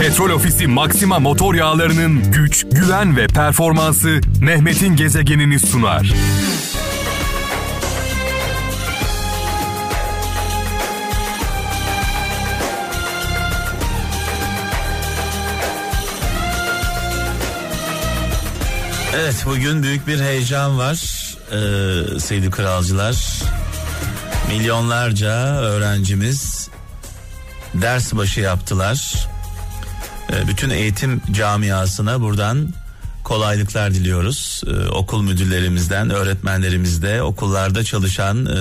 Petrol Ofisi Maxima motor yağlarının güç, güven ve performansı Mehmet'in gezegenini sunar. Evet bugün büyük bir heyecan var ee, sevgili kralcılar. Milyonlarca öğrencimiz ders başı yaptılar. Ee, bütün eğitim camiasına buradan kolaylıklar diliyoruz. Ee, okul müdürlerimizden, öğretmenlerimizde, okullarda çalışan e,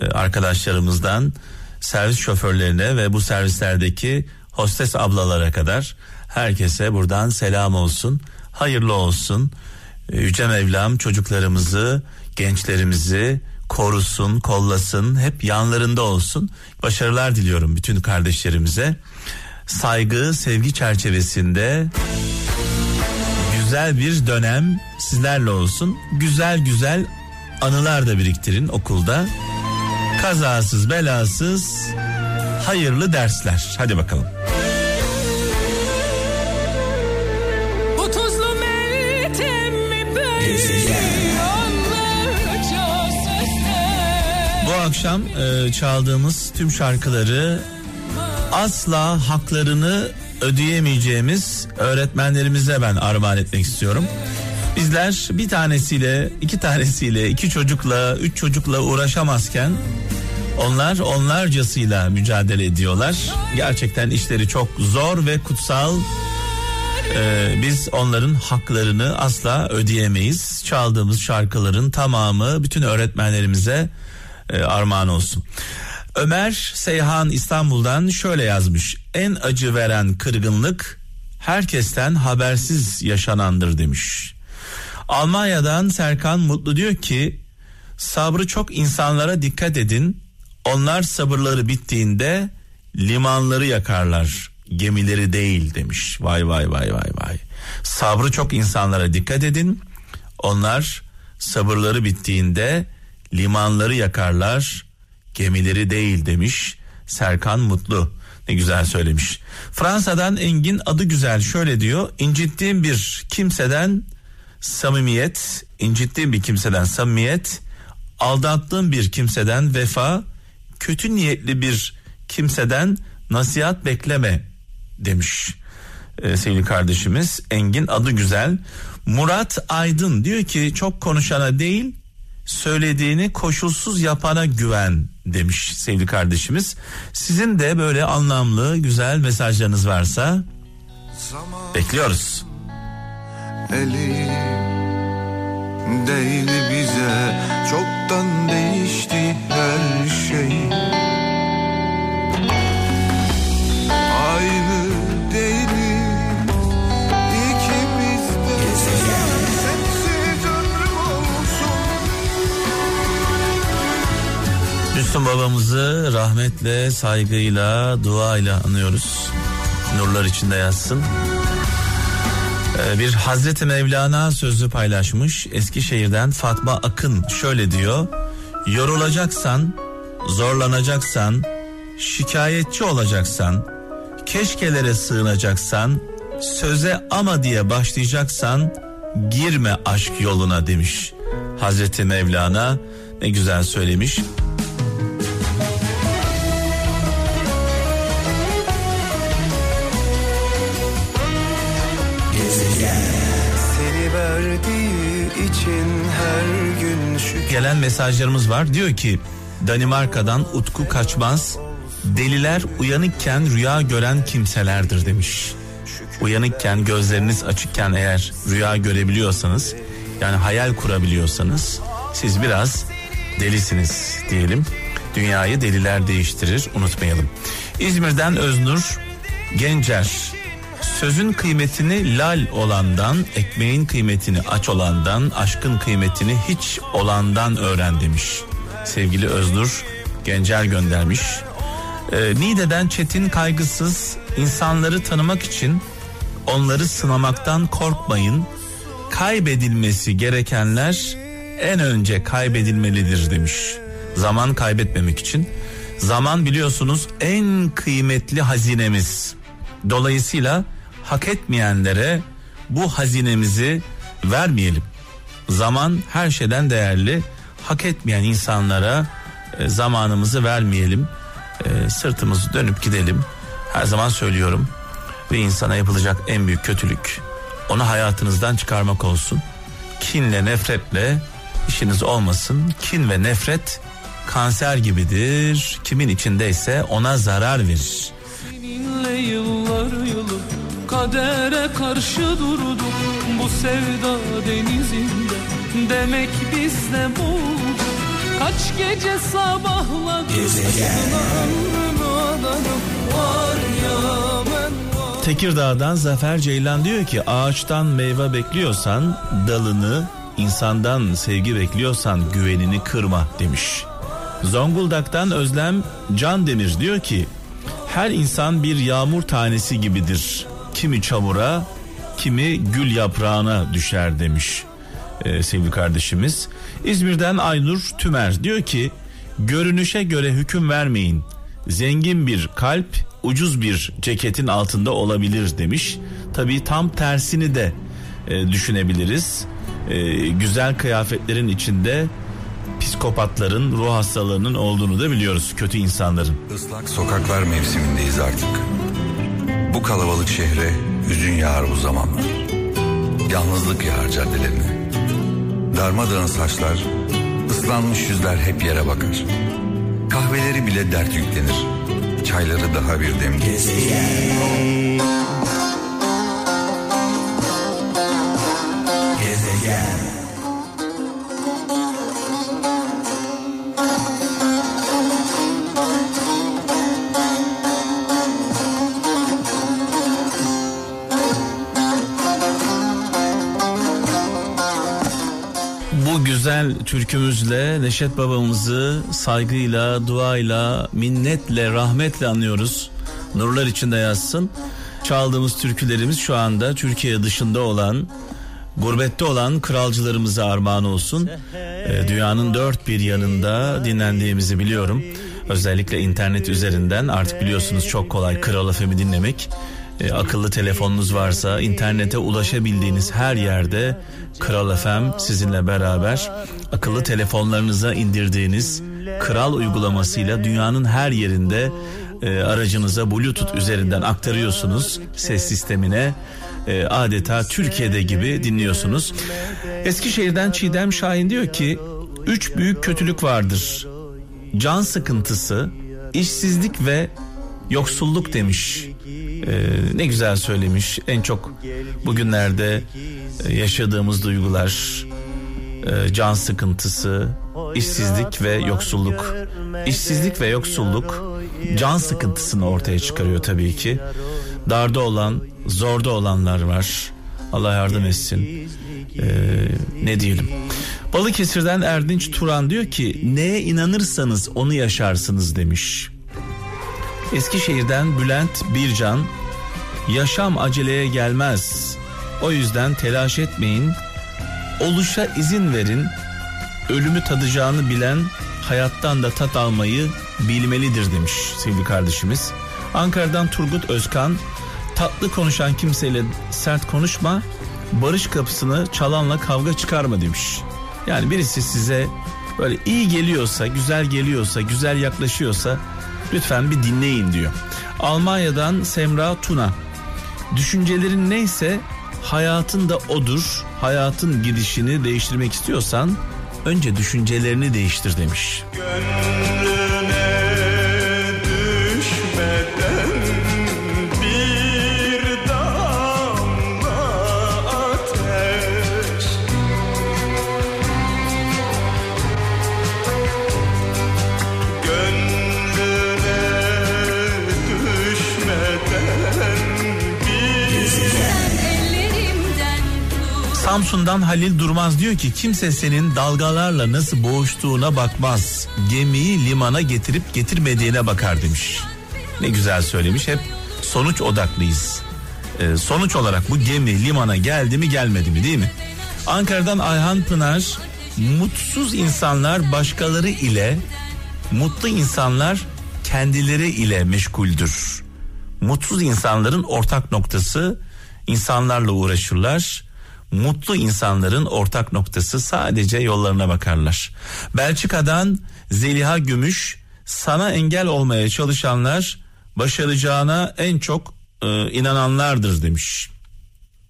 e, arkadaşlarımızdan servis şoförlerine ve bu servislerdeki hostes ablalara kadar herkese buradan selam olsun. Hayırlı olsun. Ee, Yüce Mevlam çocuklarımızı, gençlerimizi korusun, kollasın, hep yanlarında olsun. Başarılar diliyorum bütün kardeşlerimize. Saygı, sevgi çerçevesinde güzel bir dönem sizlerle olsun. Güzel güzel anılar da biriktirin okulda. Kazasız, belasız, hayırlı dersler. Hadi bakalım. Bu tuzlu meltemmi böyle akşam e, çaldığımız tüm şarkıları asla haklarını ödeyemeyeceğimiz öğretmenlerimize ben armağan etmek istiyorum. Bizler bir tanesiyle, iki tanesiyle, iki çocukla, üç çocukla uğraşamazken onlar onlarcasıyla mücadele ediyorlar. Gerçekten işleri çok zor ve kutsal. Ee, biz onların haklarını asla ödeyemeyiz. Çaldığımız şarkıların tamamı bütün öğretmenlerimize e, armağan olsun. Ömer Seyhan İstanbul'dan şöyle yazmış. En acı veren kırgınlık herkesten habersiz yaşanandır demiş. Almanya'dan Serkan Mutlu diyor ki sabrı çok insanlara dikkat edin. Onlar sabırları bittiğinde limanları yakarlar gemileri değil demiş. Vay vay vay vay vay. Sabrı çok insanlara dikkat edin. Onlar sabırları bittiğinde limanları yakarlar gemileri değil demiş Serkan Mutlu. Ne güzel söylemiş. Fransa'dan Engin adı güzel şöyle diyor. İncittiğim bir kimseden samimiyet, incittiğim bir kimseden samimiyet, aldattığım bir kimseden vefa, kötü niyetli bir kimseden nasihat bekleme demiş ee, sevgili kardeşimiz Engin adı güzel. Murat Aydın diyor ki çok konuşana değil söylediğini koşulsuz yapana güven demiş sevgili kardeşimiz. Sizin de böyle anlamlı güzel mesajlarınız varsa bekliyoruz. eli değil bize çoktan değişti her şey babamızı rahmetle, saygıyla, duayla anıyoruz. Nurlar içinde yatsın. Ee, Bir Hazreti Mevlana sözü paylaşmış. Eskişehir'den Fatma Akın şöyle diyor. Yorulacaksan, zorlanacaksan, şikayetçi olacaksan, keşkelere sığınacaksan, söze ama diye başlayacaksan girme aşk yoluna demiş. Hazreti Mevlana ne güzel söylemiş. Verdiği için her gün şükür gelen mesajlarımız var. Diyor ki Danimarka'dan Utku Kaçmaz deliler uyanıkken rüya gören kimselerdir demiş. Uyanıkken gözleriniz açıkken eğer rüya görebiliyorsanız yani hayal kurabiliyorsanız siz biraz delisiniz diyelim. Dünyayı deliler değiştirir unutmayalım. İzmir'den Öznur Gencer Sözün kıymetini lal olandan, ekmeğin kıymetini aç olandan, aşkın kıymetini hiç olandan öğren demiş. Sevgili Öznur Gencer göndermiş. Ee, Niğde'den Çetin kaygısız insanları tanımak için onları sınamaktan korkmayın. Kaybedilmesi gerekenler en önce kaybedilmelidir demiş. Zaman kaybetmemek için. Zaman biliyorsunuz en kıymetli hazinemiz. Dolayısıyla hak etmeyenlere bu hazinemizi vermeyelim. Zaman her şeyden değerli. Hak etmeyen insanlara e, zamanımızı vermeyelim. E, sırtımızı dönüp gidelim. Her zaman söylüyorum. Ve insana yapılacak en büyük kötülük onu hayatınızdan çıkarmak olsun. Kinle, nefretle işiniz olmasın. Kin ve nefret kanser gibidir. Kimin içindeyse ona zarar verir. Seninle yılı kadere karşı durduk bu sevda denizinde demek biz de bulduk kaç gece sabahladık var ya ben var Tekirdağ'dan Zafer Ceylan diyor ki ağaçtan meyve bekliyorsan dalını insandan sevgi bekliyorsan güvenini kırma demiş. Zonguldak'tan Özlem Can Demir diyor ki her insan bir yağmur tanesi gibidir. Kimi çamura kimi gül yaprağına düşer demiş ee, sevgili kardeşimiz. İzmir'den Aynur Tümer diyor ki görünüşe göre hüküm vermeyin. Zengin bir kalp ucuz bir ceketin altında olabilir demiş. Tabii tam tersini de e, düşünebiliriz. E, güzel kıyafetlerin içinde psikopatların ruh hastalarının olduğunu da biliyoruz kötü insanların. Islak sokaklar mevsimindeyiz artık. Bu kalabalık şehre hüzün yağar bu zamanlar. Yalnızlık yağar caddelerine. Darmadağın saçlar, ıslanmış yüzler hep yere bakar. Kahveleri bile dert yüklenir. Çayları daha bir dem türkümüzle Neşet babamızı saygıyla, duayla, minnetle, rahmetle anıyoruz. Nurlar içinde yazsın. Çaldığımız türkülerimiz şu anda Türkiye dışında olan, gurbette olan kralcılarımıza armağan olsun. Ee, dünyanın dört bir yanında dinlendiğimizi biliyorum. Özellikle internet üzerinden artık biliyorsunuz çok kolay Kral FM'i dinlemek. E, akıllı telefonunuz varsa internete ulaşabildiğiniz her yerde Kral FM sizinle beraber akıllı telefonlarınıza indirdiğiniz Kral uygulamasıyla dünyanın her yerinde e, aracınıza Bluetooth üzerinden aktarıyorsunuz ses sistemine E, adeta Türkiye'de gibi dinliyorsunuz. Eskişehir'den Çiğdem Şahin diyor ki üç büyük kötülük vardır. Can sıkıntısı, işsizlik ve yoksulluk demiş. Ee, ne güzel söylemiş. En çok bugünlerde e, yaşadığımız duygular, e, can sıkıntısı, işsizlik ve yoksulluk. İşsizlik ve yoksulluk can sıkıntısını ortaya çıkarıyor tabii ki. Darda olan, zorda olanlar var. Allah yardım etsin. Ee, ne diyelim. Balıkesir'den Erdinç Turan diyor ki neye inanırsanız onu yaşarsınız demiş. Eskişehir'den Bülent Bircan yaşam aceleye gelmez. O yüzden telaş etmeyin. Oluşa izin verin. Ölümü tadacağını bilen hayattan da tat almayı bilmelidir demiş sevgili kardeşimiz. Ankara'dan Turgut Özkan tatlı konuşan kimseyle sert konuşma barış kapısını çalanla kavga çıkarma demiş. Yani birisi size böyle iyi geliyorsa, güzel geliyorsa, güzel yaklaşıyorsa lütfen bir dinleyin diyor. Almanya'dan Semra Tuna. Düşüncelerin neyse hayatın da odur. Hayatın gidişini değiştirmek istiyorsan önce düşüncelerini değiştir demiş. düşmeden Samsun'dan Halil Durmaz diyor ki kimse senin dalgalarla nasıl boğuştuğuna bakmaz. Gemiyi limana getirip getirmediğine bakar demiş. Ne güzel söylemiş hep sonuç odaklıyız. Ee, sonuç olarak bu gemi limana geldi mi gelmedi mi değil mi? Ankara'dan Ayhan Pınar mutsuz insanlar başkaları ile mutlu insanlar kendileri ile meşguldür. Mutsuz insanların ortak noktası insanlarla uğraşırlar. Mutlu insanların ortak noktası sadece yollarına bakarlar. Belçika'dan Zeliha Gümüş sana engel olmaya çalışanlar başaracağına en çok e, inananlardır demiş.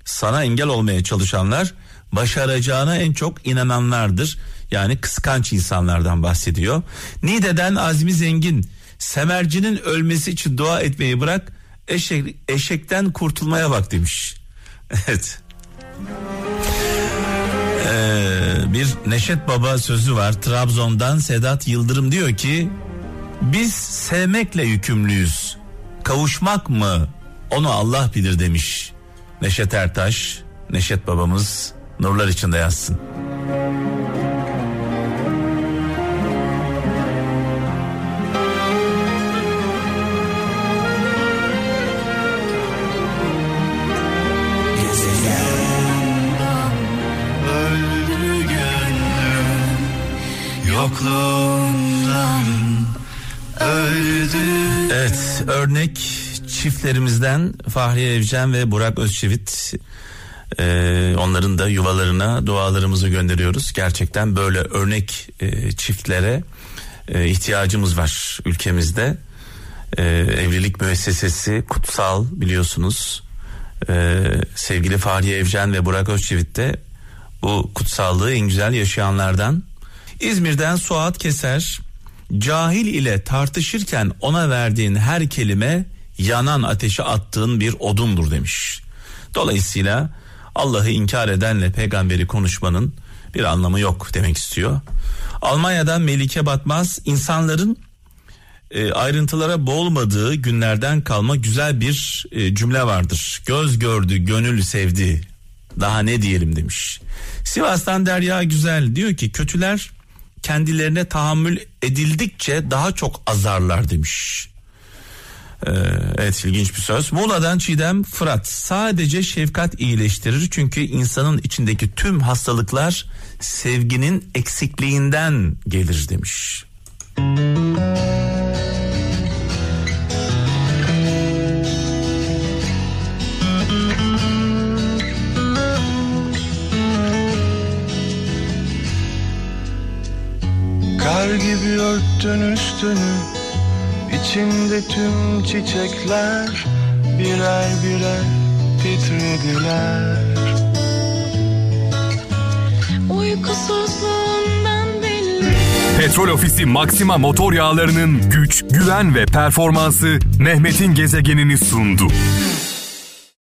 Sana engel olmaya çalışanlar başaracağına en çok inananlardır. Yani kıskanç insanlardan bahsediyor. Nide'den Azmi Zengin semercinin ölmesi için dua etmeyi bırak eşek, eşekten kurtulmaya bak demiş. Evet. Ee, bir Neşet Baba sözü var. Trabzon'dan Sedat Yıldırım diyor ki biz sevmekle yükümlüyüz. Kavuşmak mı? Onu Allah bilir demiş Neşet Ertaş. Neşet babamız nurlar içinde yazsın. Evet örnek çiftlerimizden Fahriye Evcen ve Burak Özçivit ee, onların da yuvalarına dualarımızı gönderiyoruz. Gerçekten böyle örnek e, çiftlere e, ihtiyacımız var ülkemizde. E, evlilik müessesesi kutsal biliyorsunuz. E, sevgili Fahriye Evcen ve Burak Özçivit de bu kutsallığı en güzel yaşayanlardan. İzmir'den Suat Keser cahil ile tartışırken ona verdiğin her kelime yanan ateşe attığın bir odundur demiş. Dolayısıyla Allah'ı inkar edenle peygamberi konuşmanın bir anlamı yok demek istiyor. Almanya'dan Melike Batmaz insanların e, ayrıntılara boğulmadığı günlerden kalma güzel bir e, cümle vardır. Göz gördü, gönül sevdi. Daha ne diyelim demiş. Sivas'tan Derya Güzel diyor ki kötüler kendilerine tahammül edildikçe daha çok azarlar demiş. Ee, evet ilginç bir söz. Muğla'dan Çiğdem Fırat sadece şefkat iyileştirir çünkü insanın içindeki tüm hastalıklar sevginin eksikliğinden gelir demiş. Kar gibi örttün üstünü İçinde tüm çiçekler Birer birer titrediler Uykusuzluğundan belli Petrol Ofisi Maxima motor yağlarının güç, güven ve performansı Mehmet'in gezegenini sundu.